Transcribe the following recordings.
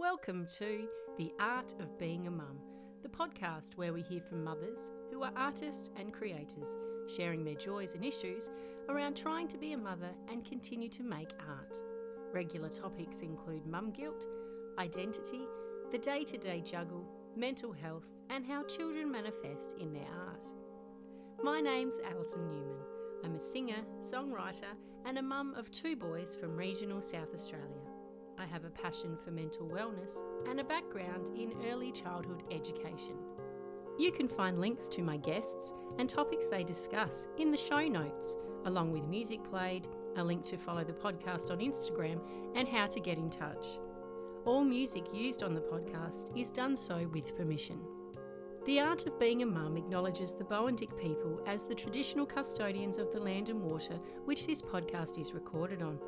Welcome to The Art of Being a Mum, the podcast where we hear from mothers who are artists and creators, sharing their joys and issues around trying to be a mother and continue to make art. Regular topics include mum guilt, identity, the day to day juggle, mental health, and how children manifest in their art. My name's Alison Newman. I'm a singer, songwriter, and a mum of two boys from regional South Australia. I have a passion for mental wellness and a background in early childhood education. You can find links to my guests and topics they discuss in the show notes, along with music played, a link to follow the podcast on Instagram, and how to get in touch. All music used on the podcast is done so with permission. The Art of Being a Mum acknowledges the Boandik people as the traditional custodians of the land and water which this podcast is recorded on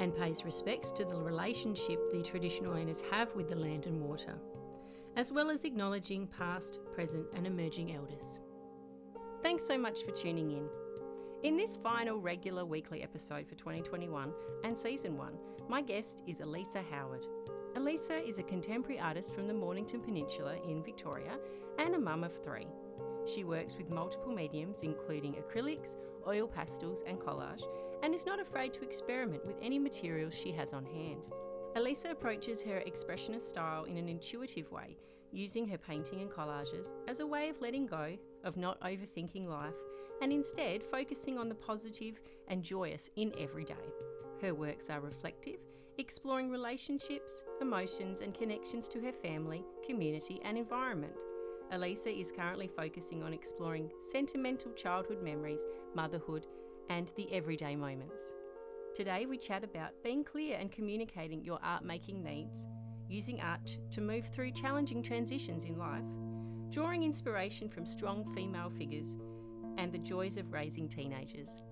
and pays respects to the relationship the traditional owners have with the land and water, as well as acknowledging past, present, and emerging elders. Thanks so much for tuning in. In this final regular weekly episode for 2021 and season 1, my guest is Eleesa Howard. Eleesa is a contemporary artist from the Mornington Peninsula in Victoria and a mum of three. She works with multiple mediums, including acrylics, oil pastels, and collage, and is not afraid to experiment with any materials she has on hand. Eleesa approaches her expressionist style in an intuitive way, using her painting and collages as a way of letting go, of not overthinking life, and instead focusing on the positive and joyous in every day. Her works are reflective, exploring relationships, emotions, and connections to her family, community, and environment. Eleesa is currently focusing on exploring sentimental childhood memories, motherhood, and the everyday moments. Today, we chat about being clear and communicating your art making needs, using art to move through challenging transitions in life, drawing inspiration from strong female figures, and the joys of raising teenagers.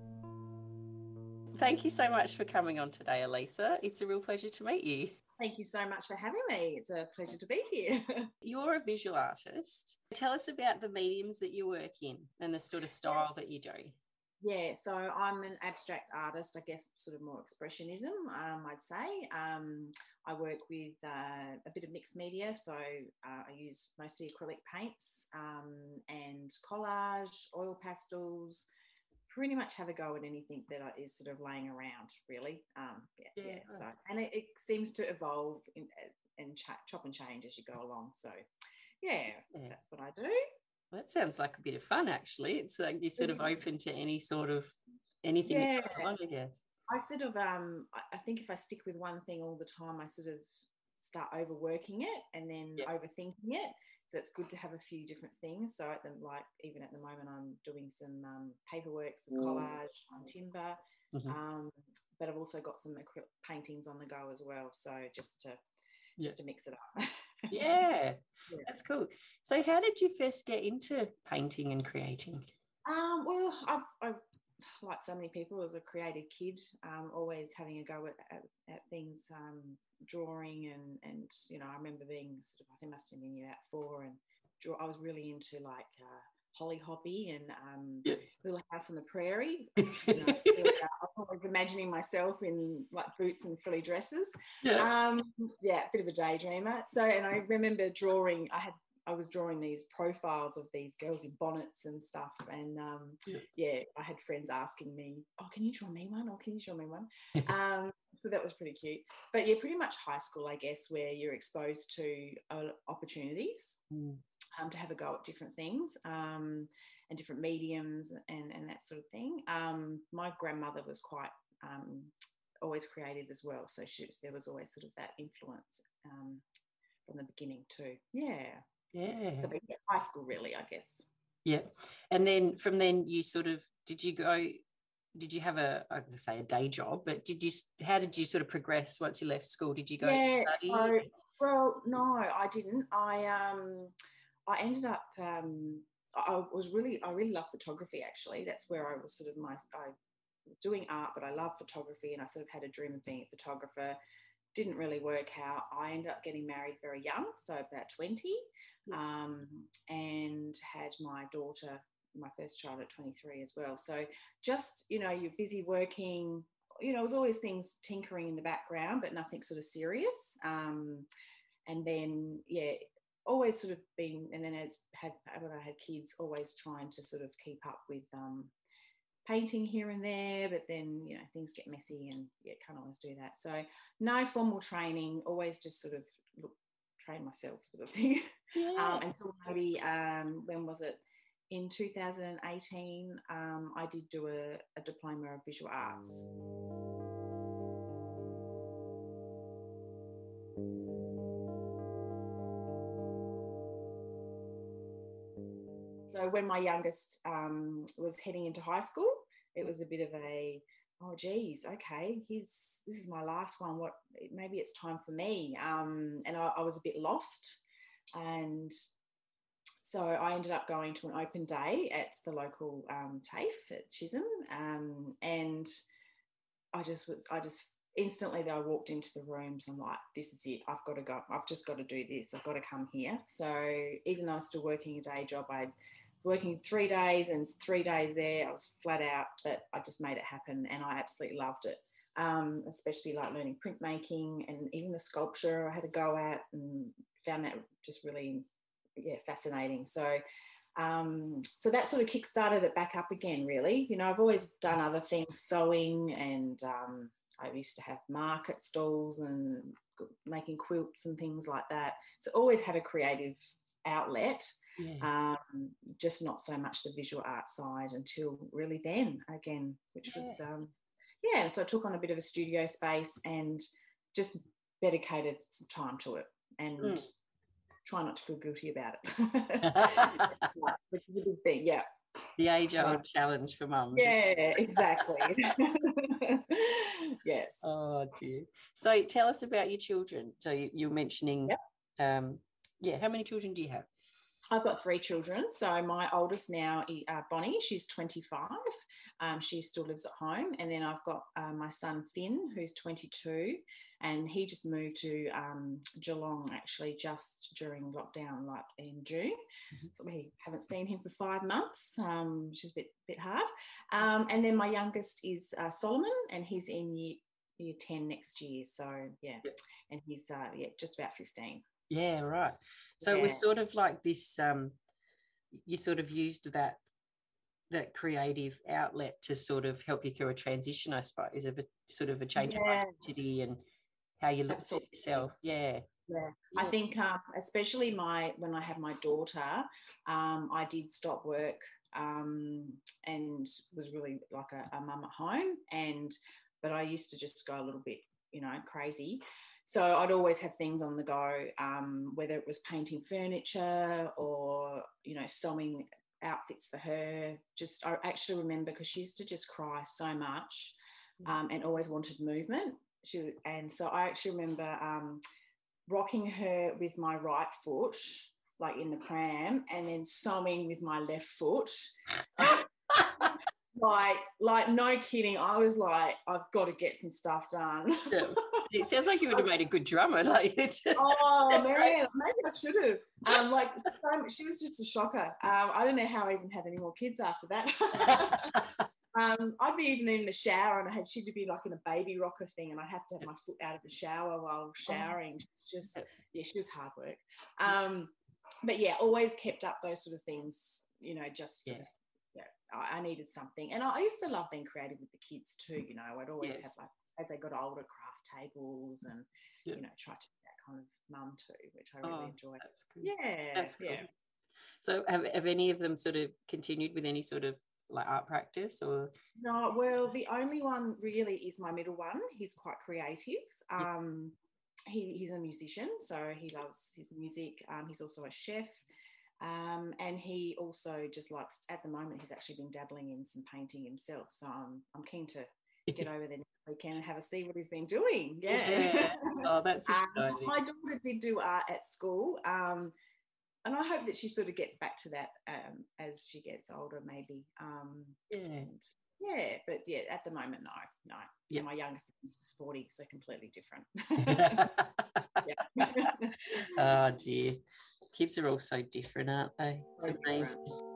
Thank you so much for coming on today, Eleesa. It's a real pleasure to meet you. Thank you so much for having me. It's a pleasure to be here. You're a visual artist. Tell us about the mediums that you work in and the sort of style that you do. Yeah, so I'm an abstract artist, I guess, sort of more expressionism, um, I'd say. Um, I work with uh, a bit of mixed media, so uh, I use mostly acrylic paints um, and collage, oil pastels, pretty much have a go at anything that is sort of laying around, really. Um, yeah, yeah, yeah. So, and it, it, seems to evolve in, and ch- chop and change as you go along. So, yeah, yeah, that's what I do. That sounds like a bit of fun, actually. It's like you're sort of open to any sort of anything yeah. that comes along, I guess. I sort of, um, I think if I stick with one thing all the time, I sort of start overworking it and then overthinking it. So it's good to have a few different things. So at the like even at the moment, I'm doing some um, paperwork with mm. collage on timber, mm-hmm. um, but I've also got some acrylic paintings on the go as well. So just to just yep. to mix it up. yeah, yeah, that's cool. So how did you first get into painting and creating? Um, well, I've, I've like so many people, as a creative kid, um, always having a go at, at, at things, um, drawing and and you know, I remember being sort of I think I must have been about four and draw. I was really into like uh, Holly Hobbie and um, yeah. Little House on the Prairie. you know, I was imagining myself in like boots and frilly dresses. Yeah. Um, yeah, a bit of a daydreamer. So, and I remember drawing. I had I was drawing these profiles of these girls in bonnets and stuff. And um, yeah. yeah. I had friends asking me, "Oh, can you draw me one? Or can you draw me one?" um, so that was pretty cute. But yeah, pretty much high school, I guess, where you're exposed to uh, opportunities. Mm. Um, to have a go at different things um, and different mediums and, and that sort of thing. Um, my grandmother was quite um, always creative as well, so she, there was always sort of that influence um, from the beginning too. Yeah. Yeah. So high school, really, I guess. Yeah. And then from then you sort of did you go did you have a I could say a day job, but did you how did you sort of progress once you left school? Did you go yeah, study? So, well, no, I didn't. I um I ended up um I was really I really love photography actually. That's where I was sort of my I was doing art, but I love photography and I sort of had a dream of being a photographer didn't really work out. I ended up getting married very young, so about 20, um, and had my daughter, my first child at 23 as well. So just, you know, you're busy working, you know, it was always things tinkering in the background, but nothing sort of serious. Um, and then yeah, always sort of been, and then as had when I had kids, always trying to sort of keep up with um, painting here and there, but then you know things get messy and yeah, can't always do that. So no formal training, always just sort of look, train myself sort of thing. Yeah. um, until maybe um, when was it? In 2018, um, I did do a, a diploma of visual arts. So when my youngest um, was heading into high school, it was a bit of a oh geez okay this is my last one what maybe it's time for me um, and I, I, was a bit lost and so I ended up going to an open day at the local um, TAFE at Chisholm um, and I just was I just instantly though I walked into the rooms I'm like this is it I've got to go I've just got to do this I've got to come here so even though I was still working a day job I'd working three days and three days there. I was flat out, but I just made it happen and I absolutely loved it. Um, especially like learning printmaking and even the sculpture I had to go at and found that just really yeah fascinating. So um, so that sort of kick-started it back up again really you know i've always done other things sewing and um, i used to have market stalls and making quilts and things like that so always had a creative outlet yeah. um, just not so much the visual art side until really then again, which yeah. was um, yeah. And so I took on a bit of a studio space and just dedicated some time to it and mm. Try not to feel guilty about it, which is a big thing. Yeah. The age old challenge for mums. Yeah, exactly. yes. Oh dear. So tell us about your children. So you, were mentioning, yep. um, yeah, how many children do you have? I've got three children. So my oldest now, uh, Bonnie, she's 25. Um, she still lives at home. And then I've got uh, my son Finn, who's 22, and he just moved to um, Geelong actually just during lockdown, like in June. Mm-hmm. So we haven't seen him for five months, um, which is a bit bit hard. Um, and then my youngest is uh, Solomon, and he's in year year 10 next year. So yeah, and he's uh, yeah just about 15. Yeah, right. So yeah. it was sort of like this. Um, you sort of used that that creative outlet to sort of help you through a transition, I suppose, of a sort of a change yeah. of identity and how you look at yourself. Yeah. Yeah. yeah. I think um, especially my when I had my daughter, um, I did stop work um, and was really like a, a mum at home. And but I used to just go a little bit, you know, crazy. So I'd always have things on the go, um, whether it was painting furniture or, you know, sewing outfits for her. Just, I actually remember because she used to just cry so much mm. um, and always wanted movement. She, and so I actually remember um, rocking her with my right foot, like in the pram, and then sewing with my left foot. Like, like no kidding. I was like, I've got to get some stuff done. Yeah. It sounds like you would have made a good drummer. Like, oh man, maybe I should have. Um, like she was just a shocker. Um, I don't know how I even had any more kids after that. um, I'd be even in the shower and I had she'd be like in a baby rocker thing, and I'd have to have my foot out of the shower while oh. showering. It's just yeah, she was hard work. Um, but yeah, always kept up those sort of things. You know, just yeah. Yeah I needed something, and I used to love being creative with the kids too. You know, I'd always yeah. have like as they got older, craft tables and yeah. you know try to be that kind of mum too, which I really oh, enjoy. That's cool. Yeah, that's cool. Yeah. So have have any of them sort of continued with any sort of like art practice or no well the only one really is my middle one he's quite creative um he, he's a musician so he loves his music um, he's also a chef um, and he also just likes at the moment he's actually been dabbling in some painting himself so i'm, I'm keen to get over there we can have a see what he's been doing. Yeah. yeah. Oh, that's um, my daughter did do art at school. Um, and I hope that she sort of gets back to that um, as she gets older, maybe. Um, yeah. And, yeah, but yeah, at the moment, no, no. Yeah. My youngest is sporty, so completely different. oh dear, kids are all so different, aren't they? It's amazing.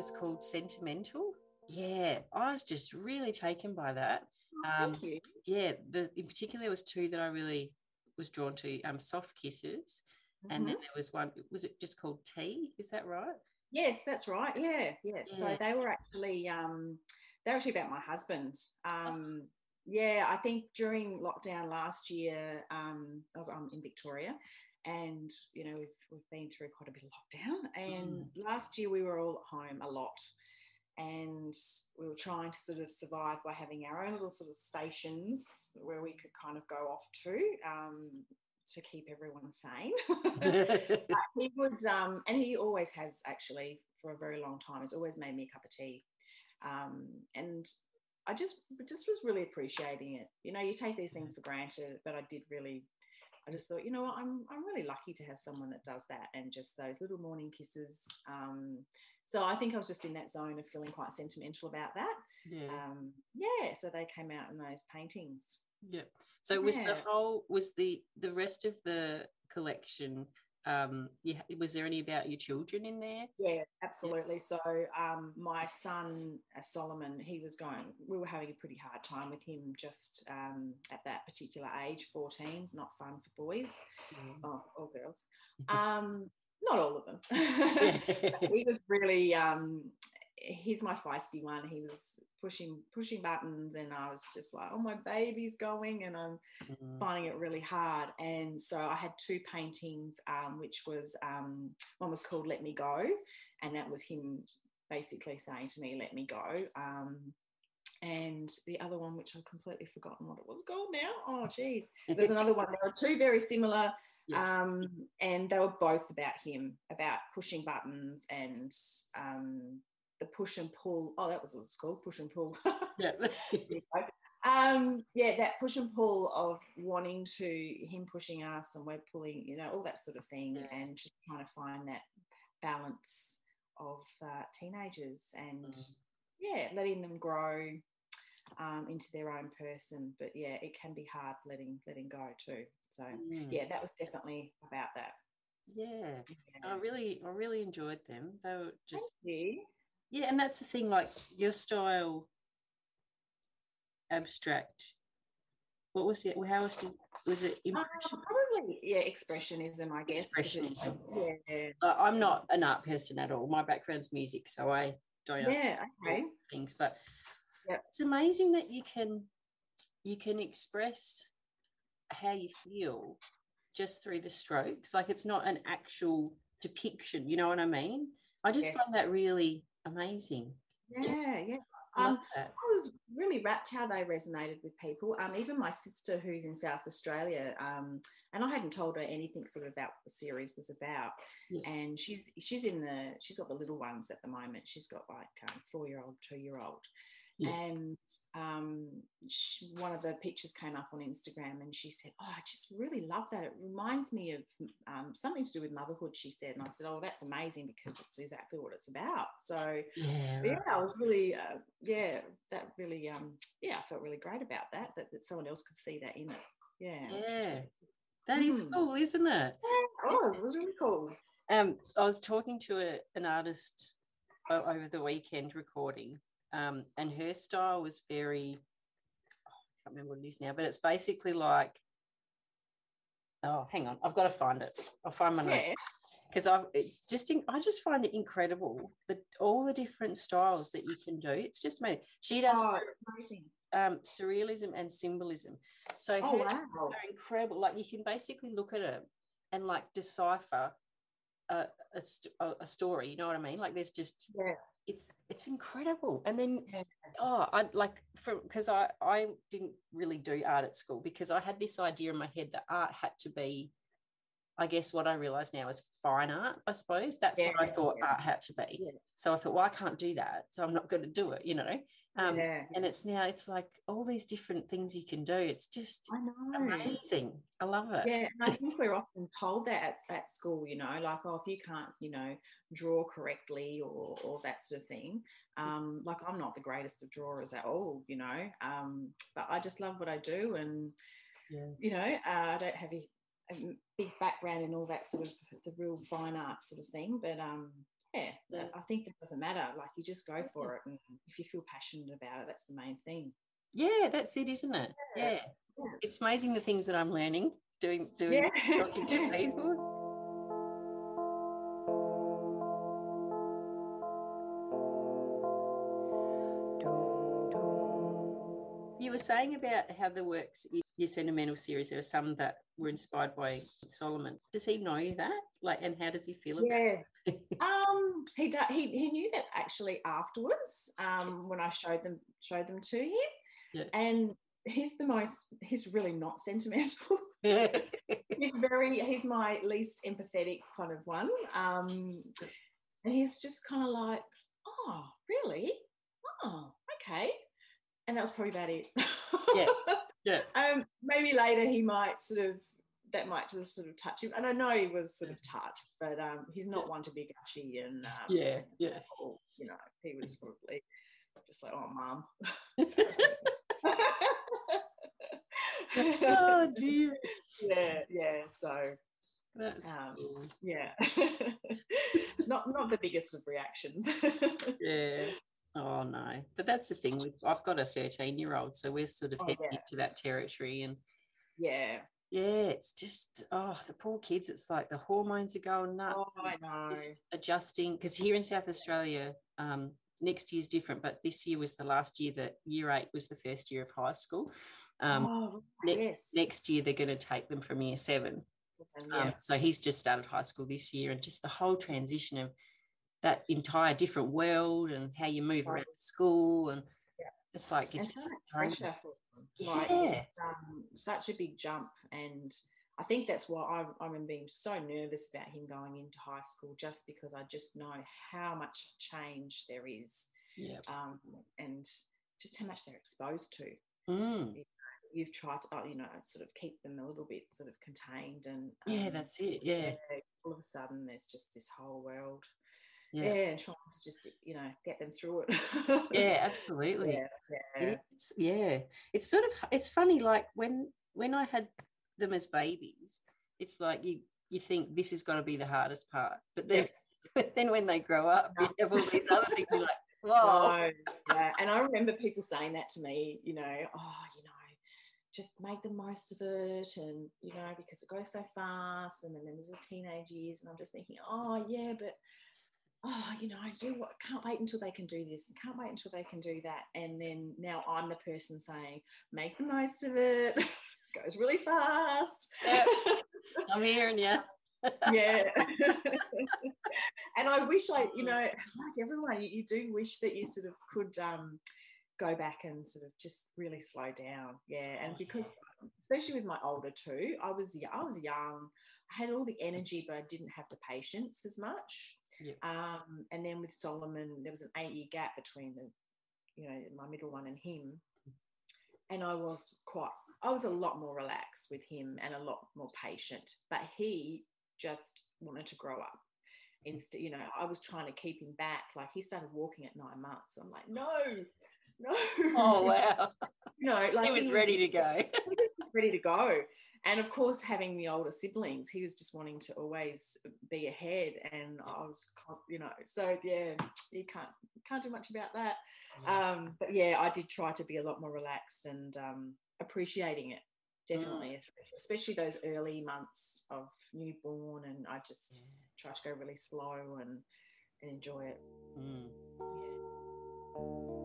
Was called Sentimental. Yeah, I was just really taken by that. Oh, um, Thank you. Yeah, the, in particular, there was two that I really was drawn to. Um, Soft Kisses, mm-hmm. and then mm-hmm. there was one. Was it just called Tea? Is that right? Yes, that's right. Yeah, yeah. yeah. So they were actually um, they're actually about my husband. Um, yeah, I think during lockdown last year, um, I was I'm in Victoria, and you know we've, we've been through quite a bit of lockdown. And mm. last year we were all at home a lot and we were trying to sort of survive by having our own little sort of stations where we could kind of go off to um, to keep everyone sane. He would um, and he always has actually for a very long time. Has always made me a cup of tea. Um, and I just just was really appreciating it. You know, you take these things for granted, but I did really I just thought, you know what, I'm I'm really lucky to have someone that does that and just those little morning kisses. Um, so I think I was just in that zone of feeling quite sentimental about that. Yeah. Um, yeah. So they came out in those paintings. Yeah. So was yeah. the whole was the the rest of the collection um yeah was there any about your children in there yeah absolutely yeah. so um my son uh, solomon he was going we were having a pretty hard time with him just um at that particular age 14 is not fun for boys mm. oh, or girls um not all of them he was really um he's my feisty one. He was pushing pushing buttons, and I was just like, "Oh, my baby's going," and I'm mm-hmm. finding it really hard. And so I had two paintings, um, which was um, one was called "Let Me Go," and that was him basically saying to me, "Let me go." Um, and the other one, which I've completely forgotten what it was called now. Oh, geez, there's another one. There are two very similar. Yeah. Um, and they were both about him, about pushing buttons and um, push and pull. Oh, that was what it's called, push and pull. yeah. um, yeah, that push and pull of wanting to him pushing us and we're pulling, you know, all that sort of thing, yeah. and just trying to find that balance of uh, teenagers and mm. yeah, letting them grow um, into their own person. But yeah, it can be hard letting letting go too. So mm. yeah, that was definitely about that. Yeah. yeah. I really I really enjoyed them. They were just Thank you. Yeah, and that's the thing. Like your style, abstract. What was it? How was it? Was it uh, impression? Uh, probably, yeah, expressionism. I guess. Expressionism. Yeah. Uh, I'm not an art person at all. My background's music, so I don't. Yeah. Okay. Things, but yep. it's amazing that you can you can express how you feel just through the strokes. Like it's not an actual depiction. You know what I mean? I just yes. find that really amazing. Yeah, yeah. Um, I was really rapt how they resonated with people. Um, even my sister, who's in South Australia, um, and I hadn't told her anything sort of about what the series was about. Yeah. And she's she's in the she's got the little ones at the moment. She's got like um, four year old, two year old, yeah. And um, she, one of the pictures came up on Instagram and she said, Oh, I just really love that. It reminds me of um, something to do with motherhood, she said. And I said, Oh, that's amazing because it's exactly what it's about. So, yeah, yeah I was really, uh, yeah, that really, um, yeah, I felt really great about that, that, that someone else could see that in it. Yeah. Yeah. That is mm. cool, isn't it? Yeah, it was. It was really cool. Um, I was talking to a, an artist over the weekend recording um, and her style was very, oh, I can't remember what it is now, but it's basically like, oh, hang on, I've got to find it. I'll find my yeah. Because I just I just find it incredible that all the different styles that you can do. It's just amazing. She does oh, um, surrealism and symbolism. So oh, wow. are incredible. Like you can basically look at it and like decipher a, a, a, story. You know what I mean? Like there's just yeah it's it's incredible. And then oh i like for because i i didn't really do art at school because i had this idea in my head that art had to be i guess what i realize now is fine art i suppose that's yeah, what i thought yeah. art had to be yeah. so i thought well i can't do that so i'm not going to do it you know um, yeah. And it's now it's like all these different things you can do. It's just amazing. I love it. Yeah, and I think we're often told that at, at school, you know, like oh, if you can't, you know, draw correctly or or that sort of thing. Um, like I'm not the greatest of drawers at all, you know, um, but I just love what I do, and you know, uh, I don't have a, big background in all that sort of the real fine art sort of thing, but um, yeah, Yeah. I think that doesn't matter. Like you just go for it, and if you feel passionate about it, that's the main thing. Yeah, that's it, isn't it? Yeah. Yeah. Yeah. It's amazing the things that I'm learning doing doing Yeah. talking to people. Saying about how the works in your sentimental series, there are some that were inspired by Solomon. Does he know that? Like, and how does he feel about Yeah. it? Um, he, do, he he knew that actually afterwards. Um, when I showed them showed them to him, Yeah. and he's the most. He's really not sentimental. he's very. He's my least empathetic kind of one. Um, and he's just kind of like, oh, really? Oh, okay. And that was probably about it. Yeah. Yeah. Um, maybe later he might sort of that might just sort of touch him. And I know he was sort of touched, but um, he's not one to be gushy and um, Yeah, yeah. or, you know, he was probably just like, oh, mom. oh dear. yeah, yeah. So That's Um, cool. yeah, not not the biggest of reactions. Yeah. Oh no. But that's the thing. With, I've got a 13 year old, so we're sort of Oh, heading yeah. into that territory. And yeah. yeah, it's just, oh, the poor kids, it's like the hormones are going nuts. Oh, I know. just adjusting. Because here in South Australia, um, next year's different, but this year was the last year that year eight was the first year of high school. Um, oh, ne- yes. Next year, they're going to take them from year seven. And Um, yeah. so he's just started high school this year, and just the whole transition of that entire different world and how you move Right. around school, and Yeah. it's like it's so just pressure for them. Like, Yeah. um, such a big jump, and I think that's why I, I remember being so nervous about him going into high school, just because I just know how much change there is, yeah. um, and just how much they're exposed to. Mm. You've tried to, oh, you know, sort of keep them a little bit sort of contained, and Yeah, um, that's it. Yeah. all of a sudden there's just this whole world. Yeah. Yeah, and trying to just you know get them through it. Yeah, absolutely. yeah, yeah. It's yeah. It's sort of it's funny, like when when I had them as babies, it's like you you think this has got to be the hardest part. But then but then when they grow up, you have all these other things you're like, whoa. No, yeah. And I remember people saying that to me, you know, oh, you know, just make the most of it and, you know, because it goes so fast and then there's the teenage years and I'm just thinking, oh, yeah, but, oh, you know, I do what, can't wait until they can do this and can't wait until they can do that. And then now I'm the person saying, make the most of it. goes really fast. Yeah. I'm hearing you. yeah. and I wish I, you know, like everyone, you, you do wish that you sort of could um, go back and sort of just really slow down. Yeah. And Oh, because, especially with my older two, I was, I was young. I had all the energy, but I didn't have the patience as much. Yeah. Um, and then with Solomon, there was an eight year gap between the, you know, my middle one and him. And I was quite, I was a lot more relaxed with him and a lot more patient. But he just wanted to grow up. Instead, you know, I was trying to keep him back. Like he started walking at nine months. I'm like, no, no. Oh wow. You know, like he was ready to go. he was ready to go. And of course, having the older siblings, he was just wanting to always be ahead. And I was, you know, so yeah, you can't can't do much about that. Um, but yeah, I did try to be a lot more relaxed and um, appreciating it. Definitely, especially- especially those early months of newborn, and I just try to go really slow and, and enjoy it. Mm. Yeah.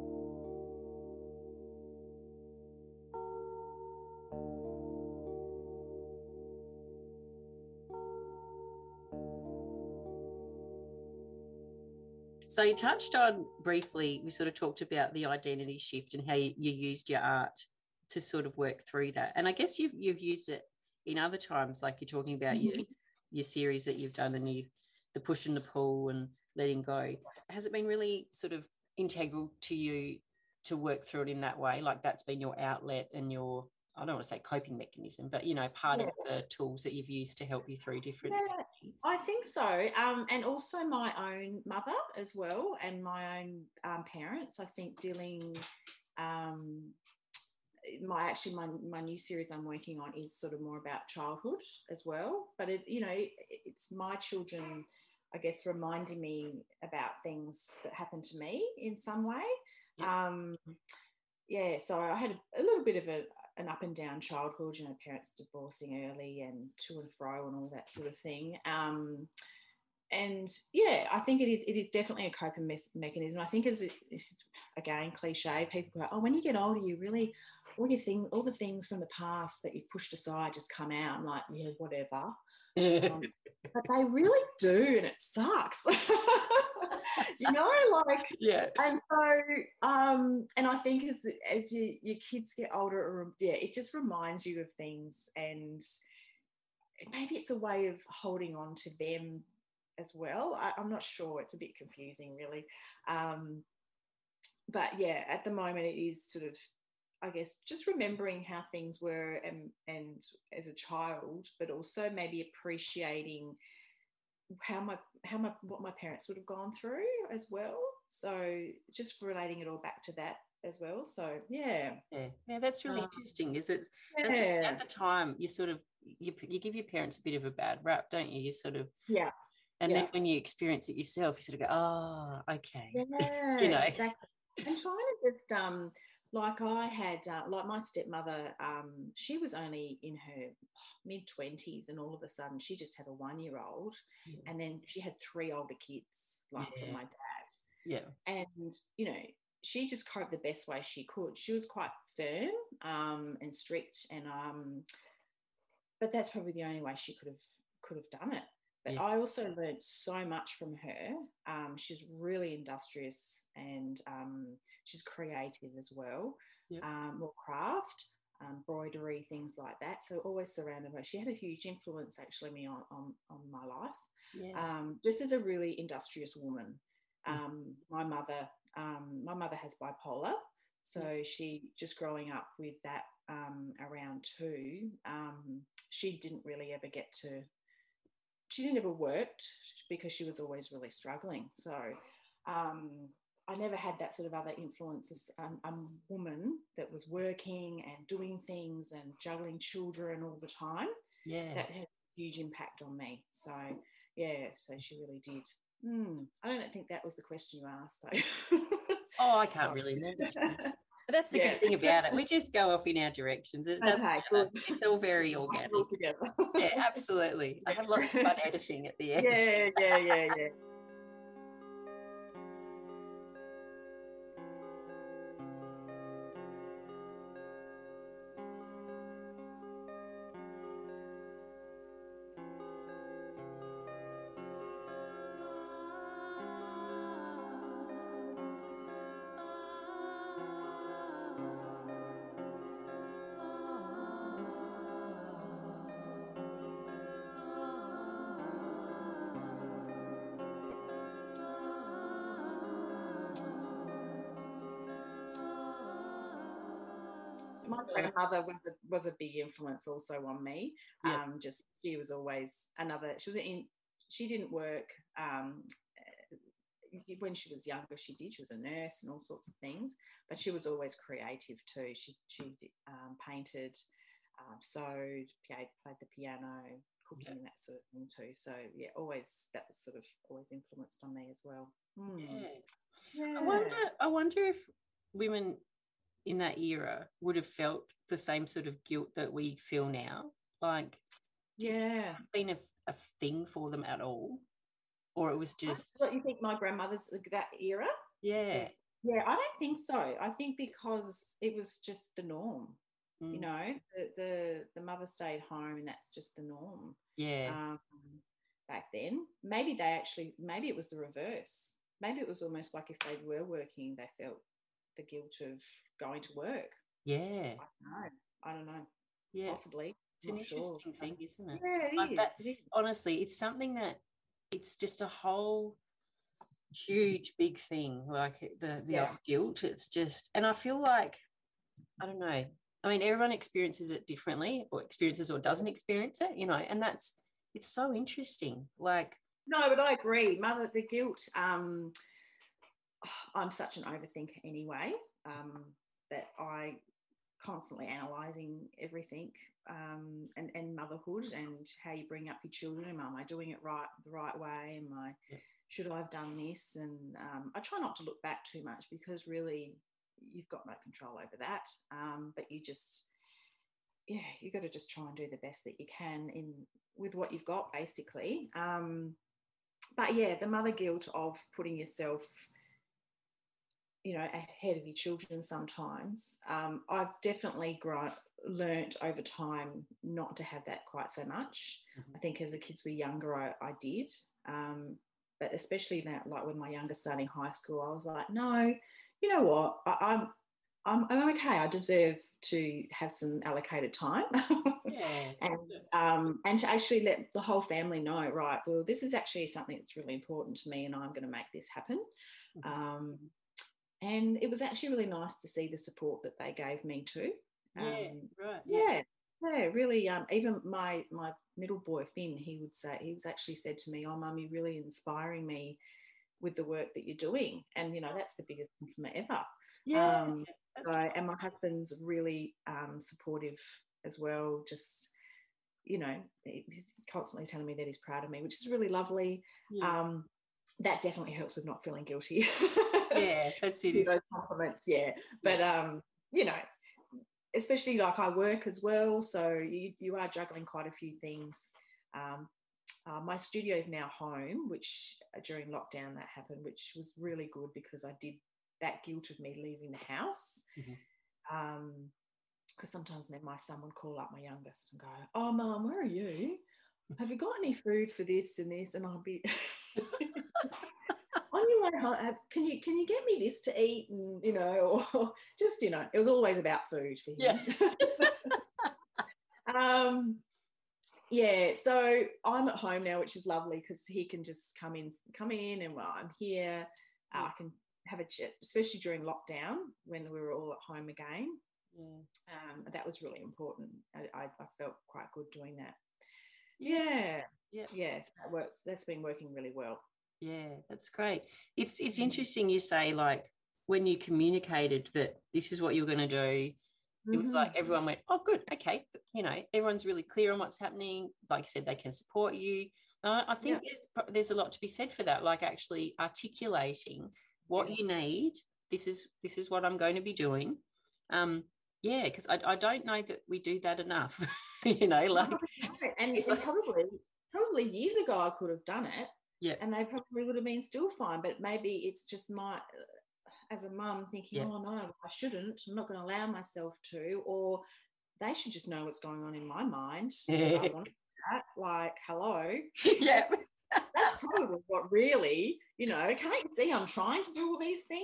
So you touched on briefly, we sort of talked about the identity shift and how you, you used your art to sort of work through that. And I guess you've you've used it in other times, like you're talking about your mm-hmm. your series that you've done and you the push and the pull and letting go. Has it been really sort of integral to you to work through it in that way? Like that's been your outlet and your I don't want to say coping mechanism, but you know, part of the tools that you've used to help you through different Yeah, I think so. Um, and also my own mother as well, and my own um, parents. I think dealing. Um, my actually my, my new series I'm working on is sort of more about childhood as well. But it you know it, it's my children I guess, reminding me about things that happened to me in some way. Yeah. Um, yeah, so I had a, a little bit of a, an up and down childhood, you know, parents divorcing early and to and fro and all that sort of thing. Um, and yeah, I think it is. It is definitely a coping mes- mechanism. I think, as again cliche, people go, "Oh, when you get older, you really all your thing, all the things from the past that you've pushed aside just come out." I'm like, yeah, whatever. Um, but they really do, and it sucks. you know, like yeah. and so um and i think as as you, your kids get older yeah it just reminds you of things and maybe it's a way of holding on to them as well. I, i'm not sure. It's a bit confusing really. Um but yeah at the moment it is sort of I guess just remembering how things were and and as a child, but also maybe appreciating how my how my what my parents would have gone through as well. So just relating it all back to that as well. So yeah, yeah, yeah. That's really Um, interesting. Is it yeah, at the time you sort of you you give your parents a bit of a bad rap, don't you? You sort of yeah, and Yeah. then when you experience it yourself, you sort of go, oh, okay. yeah, You know. exactly. And trying to just um like I had uh, like my stepmother um she was only in her mid twenties and all of a sudden she just had a one year old Yeah. and then she had three older kids like Yeah. from my dad Yeah. and you know she just coped the best way she could she was quite firm um, and strict and um, but that's probably the only way she could have could have done it but Yeah. i also learned so much from her um, she's really industrious and um, she's creative as well Yeah. um, more craft um, embroidery things like that so always surrounded by she had a huge influence actually me on, on, on my life Yeah. um, just as a really industrious woman. Mm. Um, my mother, um, my mother has bipolar, so she just growing up with that um, around too. Um, she didn't really ever get to. She never worked because she was always really struggling. So um, I never had that sort of other influence of um, a woman that was working and doing things and juggling children all the time yeah. that had a huge impact on me. So yeah, so she really did. Hmm. I don't think that was the question you asked though. oh, I can't really remember. To be honest. But that's the Yeah. good thing about it. We just go off in our directions. It Okay, good. It's all very organic. All together. Yeah, absolutely. I have lots of fun editing at the end. yeah, yeah, yeah, yeah. My grandmother was a, was a big influence also on me. Yeah. Um, just she was always another. She was in. She didn't work. Um, eh, when she was younger, she did. She was a nurse and all sorts of things, but she was always creative too. She she um, painted, um, sewed, played, played the piano, cooking, and that sort of thing too. So yeah, always that was sort of always influenced on me as well. Hmm. Yeah. I wonder. I wonder if women in that era would have felt the same sort of guilt that we feel now. Like, Yeah. been a, a thing for them at all, or it was just What you think my grandmother's like that era? yeah. Yeah, I don't think so. I think because it was just the norm. You Mm, know, the, the the mother stayed home, and that's just the norm. yeah. Um, back then, maybe they actually, maybe it was the reverse. Maybe it was almost like if they were working, they felt the guilt of going to work. yeah. I don't know. I don't know. Yeah. Possibly. It's an sure. interesting thing, isn't it? Yeah, it Like is, that- it honestly, it's something that it's just a whole huge big thing. Like the the Yeah. old guilt. It's just, and I feel like I don't know. I mean, everyone experiences it differently, or experiences or doesn't experience it. You know, and that's it's so interesting. Like, No, but I agree. Mother, the guilt. Um, I'm such an overthinker anyway. Um, that I constantly analysing everything um, and, and motherhood and how you bring up your children. Am I doing it right the right way? Am I Yeah. should I have done this? And um, I try not to look back too much because really you've got no control over that. Um, but you just yeah, you got to just try and do the best that you can in with what you've got, basically. Um, but yeah, the mother guilt of putting yourself, you know, ahead of your children sometimes. Um, I've definitely grown, learnt over time not to have that quite so much. Mhm. I think as the kids were younger, I, I did. Um, but especially now, like when my youngest starting high school, I was like, no, you know what? I, I'm, I'm, I'm okay. I deserve to have some allocated time. Yeah. and um, and to actually let the whole family know, right? Well, this is actually something that's really important to me, and I'm going to make this happen. Mhm. Um, and it was actually really nice to see the support that they gave me too. yeah. Um, Right. Yeah. yeah, yeah, really. Um, even my my middle boy Finn, he would say he was actually said to me, "Oh, mum, you're really inspiring me with the work that you're doing," and you know that's the biggest compliment ever. Yeah. Um, So, and my husband's really um, supportive as well. Just, you know, he's constantly telling me that he's proud of me, which is really lovely. yeah. Um, that definitely helps with not feeling guilty. yeah. That's it. Those compliments, yeah. But um, you know, especially like I work as well, so you you are juggling quite a few things. Um, uh, my studio is now home, which uh, during lockdown that happened, which was really good because I did that guilt of me leaving the house. Mhm. Um, because sometimes then my son would call up my youngest and go, "Oh, mom, where are you? Have you got any food for this and this?" And I'll be on your way home. Can you can you get me this to eat? And you know, or just you know, it was always about food for him. Yeah. um, yeah. So I'm at home now, which is lovely because he can just come in, come in, and well, I'm here. Uh, I can have a chat, especially during lockdown when we were all at home again Yeah. um, that was really important. I, I, I felt quite good doing that. Yeah, Yeah. yes, that works. That's been working really well. Yeah, that's great. It's it's Mm. interesting you say like when you communicated that this is what you're going to do, it was like Mhm. everyone went, "Oh, good, okay." You know, everyone's really clear on what's happening. Like you said, they can support you. Uh, I think there's there's a lot to be said for that. Like actually articulating what you need. This is this is what I'm going to be doing. Um, yeah, because I, I don't know that we do that enough. you know, like No, no, and, it's and like- probably probably years ago I could have done it. Yeah. and they probably would have been still fine. But maybe it's just my as a mum thinking, Yeah. oh no, I shouldn't. I'm not going to allow myself to, or they should just know what's going on in my mind. Yeah. I want that. Like, hello. yeah, that's probably what really, you know, can't you see I'm trying to do all these things?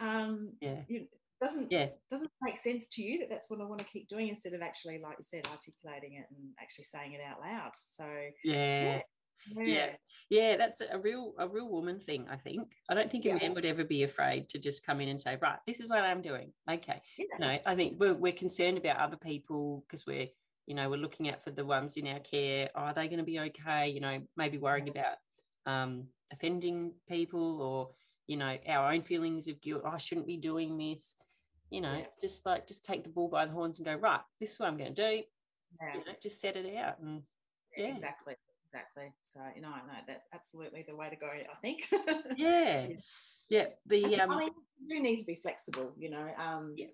Um, yeah, you doesn't yeah. doesn't make sense to you that that's what I want to keep doing instead of actually, like you said, articulating it and actually saying it out loud. So Yeah. yeah, Yeah. Yeah, that's a real a real woman thing, I think. I don't think a Yeah. man would ever be afraid to just come in and say, right, this is what I'm doing. Okay. yeah, No, I think we're, we're concerned about other people because we're, you know, we're looking out for the ones in our care. Are they going to be okay? You know, maybe worrying about um, offending people or, you know, our own feelings of guilt. Oh, I shouldn't be doing this. You know, Yeah. it's just like, just take the bull by the horns and go, right, this is what I'm going to do. yeah, You know, just set it out. And yeah. exactly, exactly. So you know, no, that's absolutely the way to go. I think. yeah. Yeah. The, um, I mean, you do need to be flexible, you know. Um, Yeah.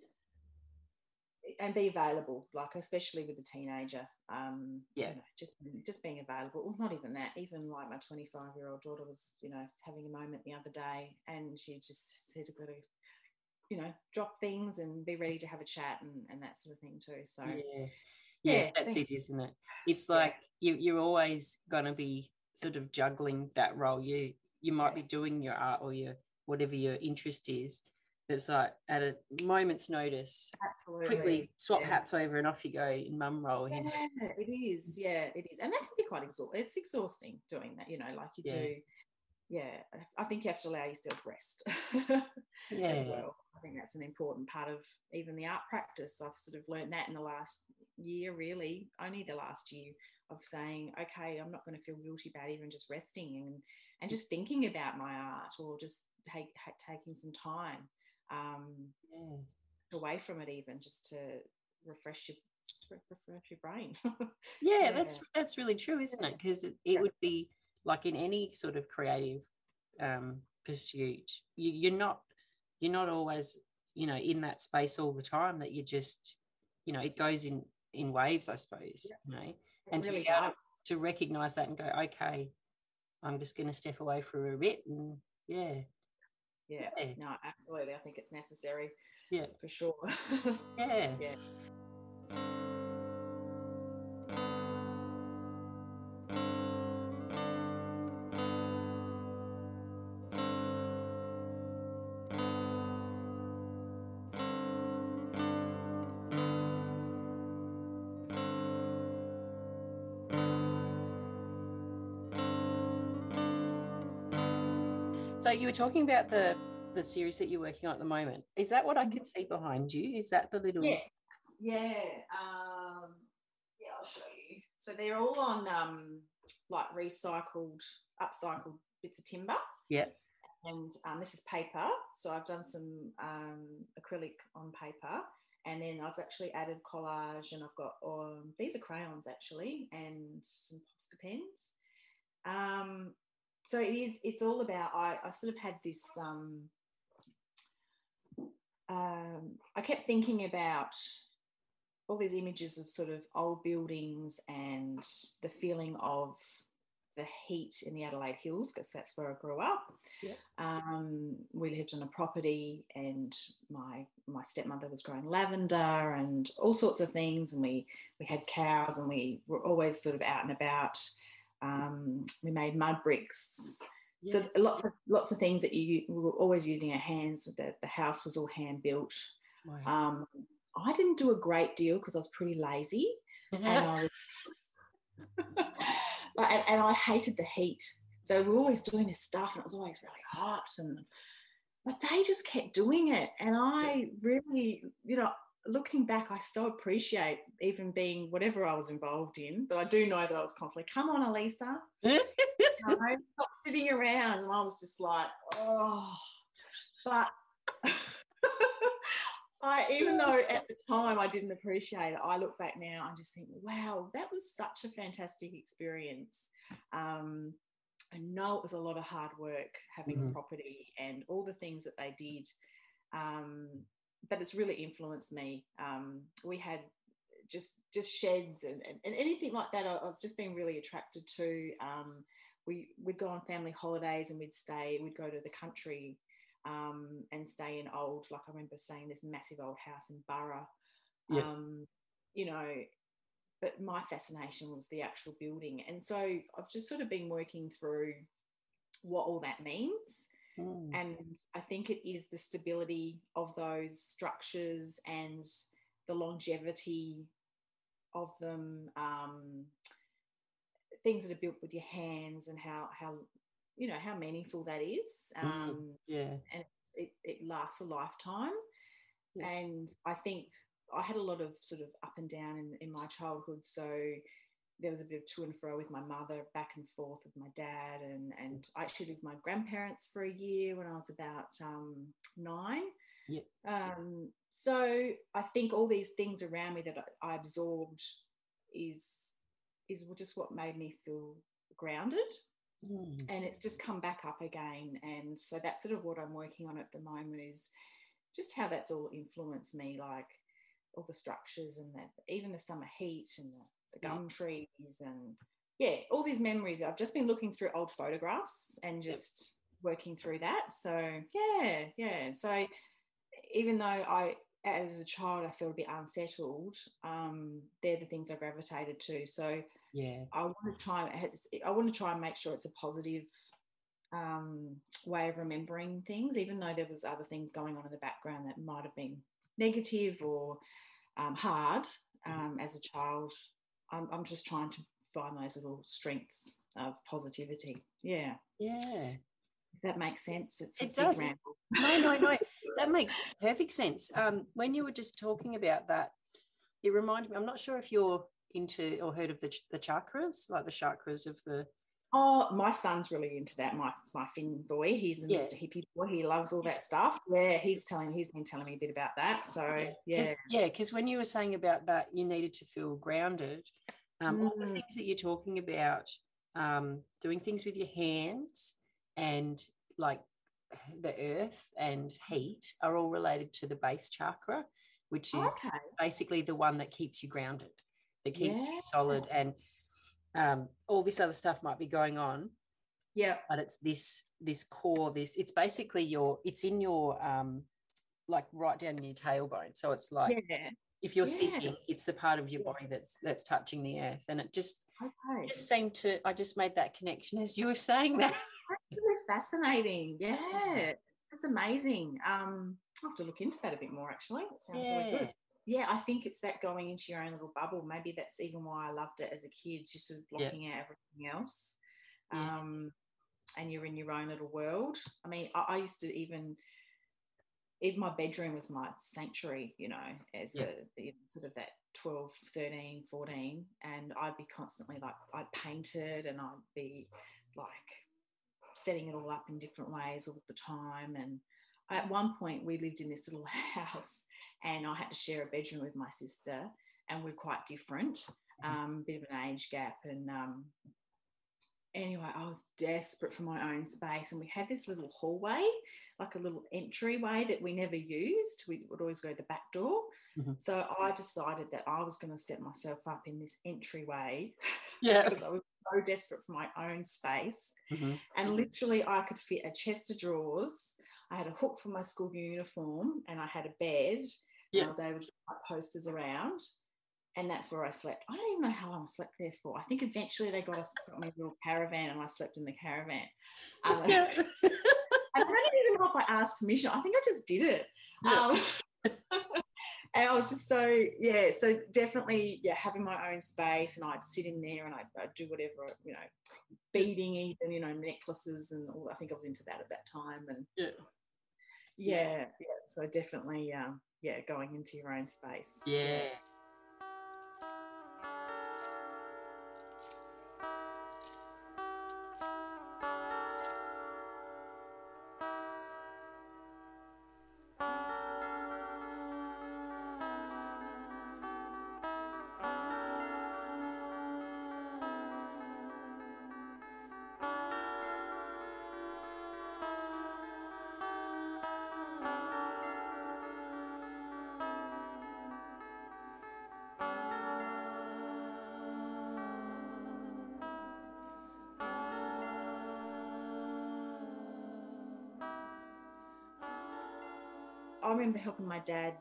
And be available, like especially with the teenager. Um, Yeah. You know, just just being available. Well, not even that. Even like my 25 year old daughter was, you know, having a moment the other day, and she just said, "I've got to, you know, drop things and be ready to have a chat and, and that sort of thing too." So yeah yeah Yeah, that's it isn't it it's like you, you're always going to be sort of juggling that role you you might be doing your art or your whatever your interest is it's like at a moment's notice absolutely quickly swap yeah. hats over and off you go in mum role? Yeah, it is. Yeah, it is, and that can be quite exhausting. It's exhausting doing that. You know, like you Yeah. do. Yeah, I think you have to allow yourself rest yeah as well. I think that's an important part of even the art practice. I've sort of learned that in the last year, really, only the last year of saying, okay, I'm not going to feel guilty about even just resting and and just thinking about my art or just take taking some time. Um, yeah away from it even just to refresh your refresh your brain. yeah, yeah, that's that's really true, isn't it? Because it, it would be like in any sort of creative um, pursuit, you, you're not you're not always you know in that space all the time. That you just you know it goes in in waves, I suppose. Yeah. You know, and really to be able to recognize that and go, okay, I'm just going to step away for a bit, and yeah. Yeah, yeah. no, absolutely. I think it's necessary. Yeah, for sure. yeah. yeah. You were talking about the the series that you're working on at the moment. Is that what I can see behind you? Is that the little? Yes. Yeah. Um, yeah, I'll show you. So they're all on um, like recycled, upcycled bits of timber. Yeah. And um, this is paper. So I've done some um, acrylic on paper. And then I've actually added collage and I've got, um, these are crayons actually, and some Posca pens. Um, so it is it's all about i, I sort of had this um, um, i kept thinking about all these images of sort of old buildings and the feeling of the heat in the Adelaide Hills because that's where I grew up. Yeah. Um, we lived on a property, and my my stepmother was growing lavender and all sorts of things, and we we had cows, and we were always sort of out and about. Um, we made mud bricks. Yeah. So lots of lots of things that you we were always using our hands. The, the house was all hand built. Wow. Um, I didn't do a great deal because I was pretty lazy, and, I was, and, and I hated the heat. So we were always doing this stuff, and it was always really hot. And but they just kept doing it, and I really, you know, looking back, I so appreciate even being whatever I was involved in, but I do know that I was constantly, come on, Eleesa. I sitting around. And I was just like, oh. But I, even though at the time I didn't appreciate it, I look back now and just think, wow, that was such a fantastic experience. Um, I know it was a lot of hard work having mm-hmm. property and all the things that they did. Um, but it's really influenced me. Um, we had just just sheds and, and, and, anything like that. I've just been really attracted to. Um, we we'd go on family holidays and we'd stay. We'd go to the country um, and stay in old. Like I remember saying this massive old house in Burra. Yeah. Um, you know, but my fascination was the actual building, and so I've just sort of been working through what all that means. Mm. And I think it is the stability of those structures and the longevity of them, um, things that are built with your hands and how, how you know, how meaningful that is. Mm. Um, yeah. And it, it lasts a lifetime. Yeah. And I think I had a lot of sort of up and down in, in my childhood. So there was a bit of to and fro with my mother, back and forth with my dad, and and I actually lived with my grandparents for a year when I was about um, nine. Yeah. Um, so I think all these things around me that I, I absorbed is is just what made me feel grounded. Mm. And it's just come back up again. And so that's sort of what I'm working on at the moment is just how that's all influenced me, like all the structures and that even the summer heat and the the gum trees and yeah, all these memories. I've just been looking through old photographs and just yep. working through that. So yeah, yeah. So even though I as a child I felt a bit unsettled, um, they're the things I gravitated to. So yeah, I want to try. I want to try and make sure it's a positive um, way of remembering things, even though there was other things going on in the background that might have been negative or um, hard mm. um, as a child. I'm, I'm just trying to find those little strengths of positivity. Yeah. Yeah. If that makes sense. It's it does. No, no, no. that makes perfect sense. Um, when you were just talking about that, it reminded me. I'm not sure if you're into or heard of the the chakras, like the chakras of the Oh, my son's really into that. My my Finn boy, he's a Yeah. Mr. Hippie boy. He loves all that stuff. Yeah, he's telling he's been telling me a bit about that. So yeah, yeah because when you were saying about that you needed to feel grounded um, all the Mm. things that you're talking about um, doing things with your hands and like the earth and heat are all related to the base chakra which is okay. basically the one that keeps you grounded that keeps Yeah. you solid and um, all this other stuff might be going on Yeah. but it's this this core this it's basically your it's in your um like right down in your tailbone so it's like yeah. if you're Yeah. sitting it's the part of your body that's that's touching the earth and it just Okay. just seemed to i just made that connection as you were saying that Really fascinating. Yeah. That's amazing. Um, I'll have to look into that a bit more actually. It sounds really good. Yeah, I think it's that going into your own little bubble. Maybe that's even why I loved it as a kid, just sort of Yeah. blocking out everything else. Yeah. Um, and you're in your own little world. I mean, I, I used to even, even my bedroom was my sanctuary, you know, as Yeah. a the- sort of that 12, 13, 14. And I'd be constantly like, I'd painted and I'd be like setting it all up in different ways all the time. And at one point, we lived in this little house and I had to share a bedroom with my sister, and we're quite different, um, bit of an age gap. And um, anyway, I was desperate for my own space, and we had this little hallway, like a little entryway that we never used. We would always go the back door. Mhm. So I decided that I was going to set myself up in this entryway yeah because I was so desperate for my own space Mhm. and literally I could fit a chest of drawers. I had a hook for my school uniform, and I had a bed. and Yeah. I was able to put posters around, and that's where I slept. I don't even know how long I slept there for. I think eventually they got us got me a little caravan, and I slept in the caravan. Um, Yeah. I don't even know if I asked permission. I think I just did it. Yeah. Um, and I was just so yeah. So definitely yeah, having my own space, and I'd sit in there and I'd, I'd do whatever you know, beading even you know necklaces and all. I think I was into that at that time, and Yeah. Yeah, yeah. So definitely um, yeah, going into your own space. yeah remember helping my dad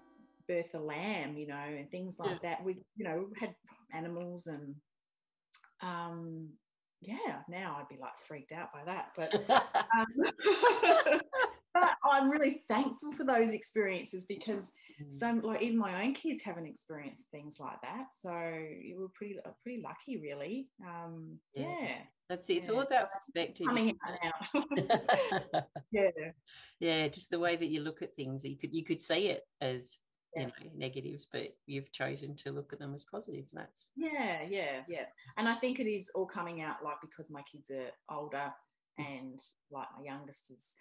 birth a lamb, you know, and things like Yeah. that. We, you know, had animals and um yeah, now I'd be like freaked out by that. But um, but I'm really thankful for those experiences because. So like even my own kids haven't experienced things like that. So you were pretty uh, pretty lucky really. Um Yeah. yeah. that's it it's all about perspective Coming out yeah. yeah just the way that you look at things you could you could see it as Yeah. you know negatives but you've chosen to look at them as positives that's Yeah, yeah, yeah. And I think it is all coming out like because my kids are older and like my youngest is,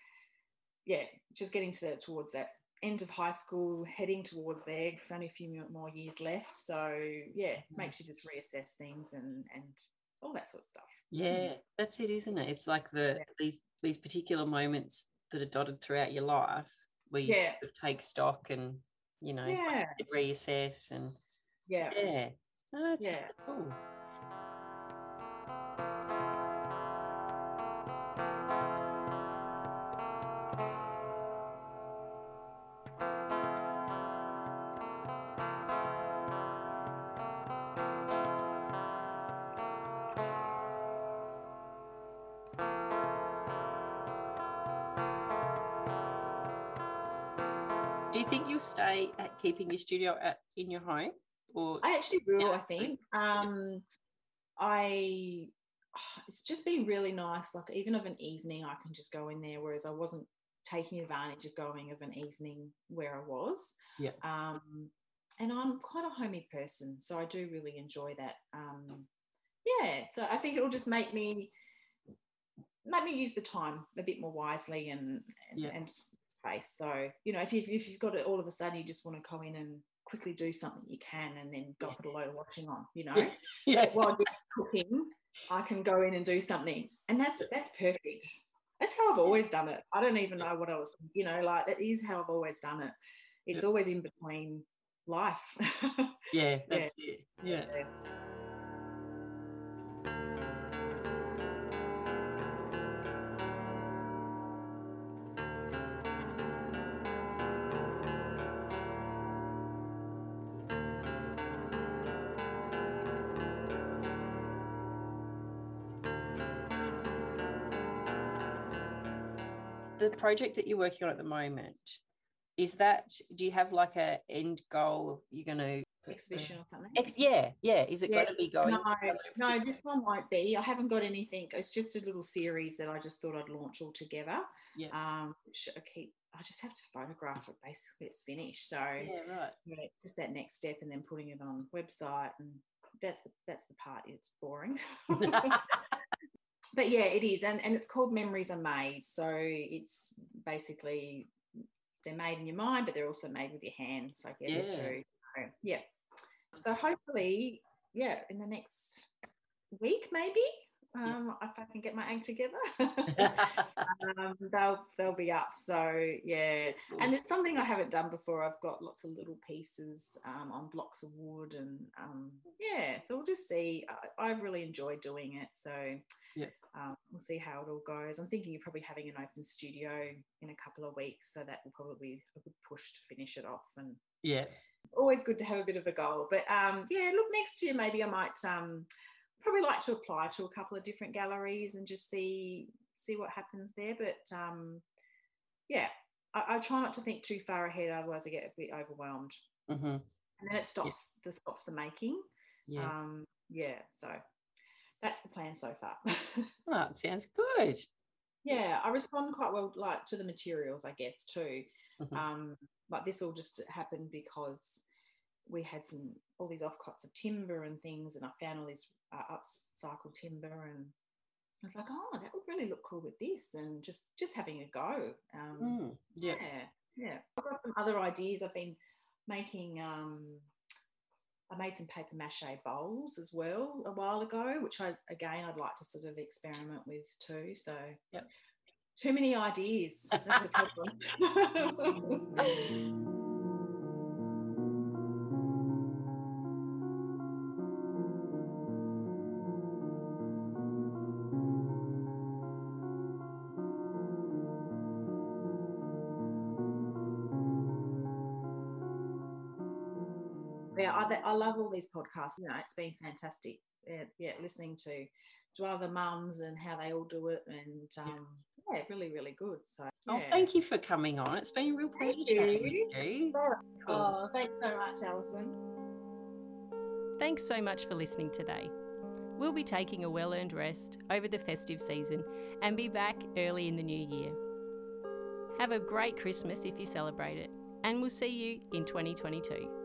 yeah, just getting to that towards that end of high school, heading towards there. Only a few more years left, so yeah, Mhm. makes you just reassess things and and all that sort of stuff. yeah that's it isn't it it's like the Yeah. these these particular moments that are dotted throughout your life where you Yeah. sort of take stock and you know Yeah, reassess and yeah, yeah oh, that's Yeah. really cool keeping your studio at in your home or I actually will. Yeah. I think. Um, I it's just been really nice. Like even of an evening, I can just go in there, whereas I wasn't taking advantage of going of an evening where I was. Yeah. Um, and I'm quite a homey person, so I do really enjoy that. Um, yeah. So I think it'll just make me make me use the time a bit more wisely and and, Yeah. and space. So you know, if you've if you've got it all of a sudden, you just want to go in and quickly do something, you can, and then go Yeah. put a load of washing on. You know, Yeah. yeah. while you're cooking, I can go in and do something, and that's that's perfect. That's how I've always done it. I don't even know what I was, you know, like that is how I've always done it. It's always in between life. Yeah, that's it. Yeah. The project that you're working on at the moment, is that do you have like a end goal of you're going to Exhibition or something. Ex- yeah, yeah. Is it Yeah, going to be going? No, no, this one won't be. I haven't got anything. It's just a little series that I just thought I'd launch all together. Yeah. Um, which I keep. I just have to photograph it. Basically, it's finished. So Yeah, right. yeah, just that next step, and then putting it on website, and that's the that's the part. It's boring. but yeah, it is, and and it's called Memories Are Made. So it's basically they're made in your mind, but they're also made with your hands, I guess Yeah. too. So, yeah. So hopefully, yeah, in the next week maybe, um, if I can get my act together, um, they'll they'll be up. So yeah, and it's something I haven't done before. I've got lots of little pieces um, on blocks of wood, and um, yeah, so we'll just see. I, I've really enjoyed doing it, so Yeah. um, we'll see how it all goes. I'm thinking of probably having an open studio in a couple of weeks, so that will probably be a good push to finish it off. And yeah, always good to have a bit of a goal. But um, yeah, look, next year maybe I might um, probably like to apply to a couple of different galleries and just see see what happens there. But um, yeah, I, I try not to think too far ahead, otherwise I get a bit overwhelmed, hmm and then it stops the stops the making. yeah. Um, yeah, so that's the plan so far. oh, it sounds good. yeah, I respond quite well, like to the materials, I guess too. Mhm. Um, like this all just happened because we had some all these offcuts of timber and things, and I found all this uh, upcycled timber, and I was like, oh, that would really look cool with this, and just just having a go. Um, Mm, yeah. yeah, yeah. I've got some other ideas. I've been making. Um, I made some paper mache bowls as well a while ago, which I again I'd like to sort of experiment with too. So, Yep. too many ideas. That's the problem. I, I love all these podcasts. You know, it's been fantastic. Yeah, yeah listening to to other mums and how they all do it, and um, yeah, really, really good. So, Oh, thank you for coming on. It's been a real pleasure Thank you. with you. Cool. Oh, thanks so much, Alison. Thanks so much for listening today. We'll be taking a well earned rest over the festive season and be back early in the new year. Have a great Christmas if you celebrate it, and we'll see you in 2022.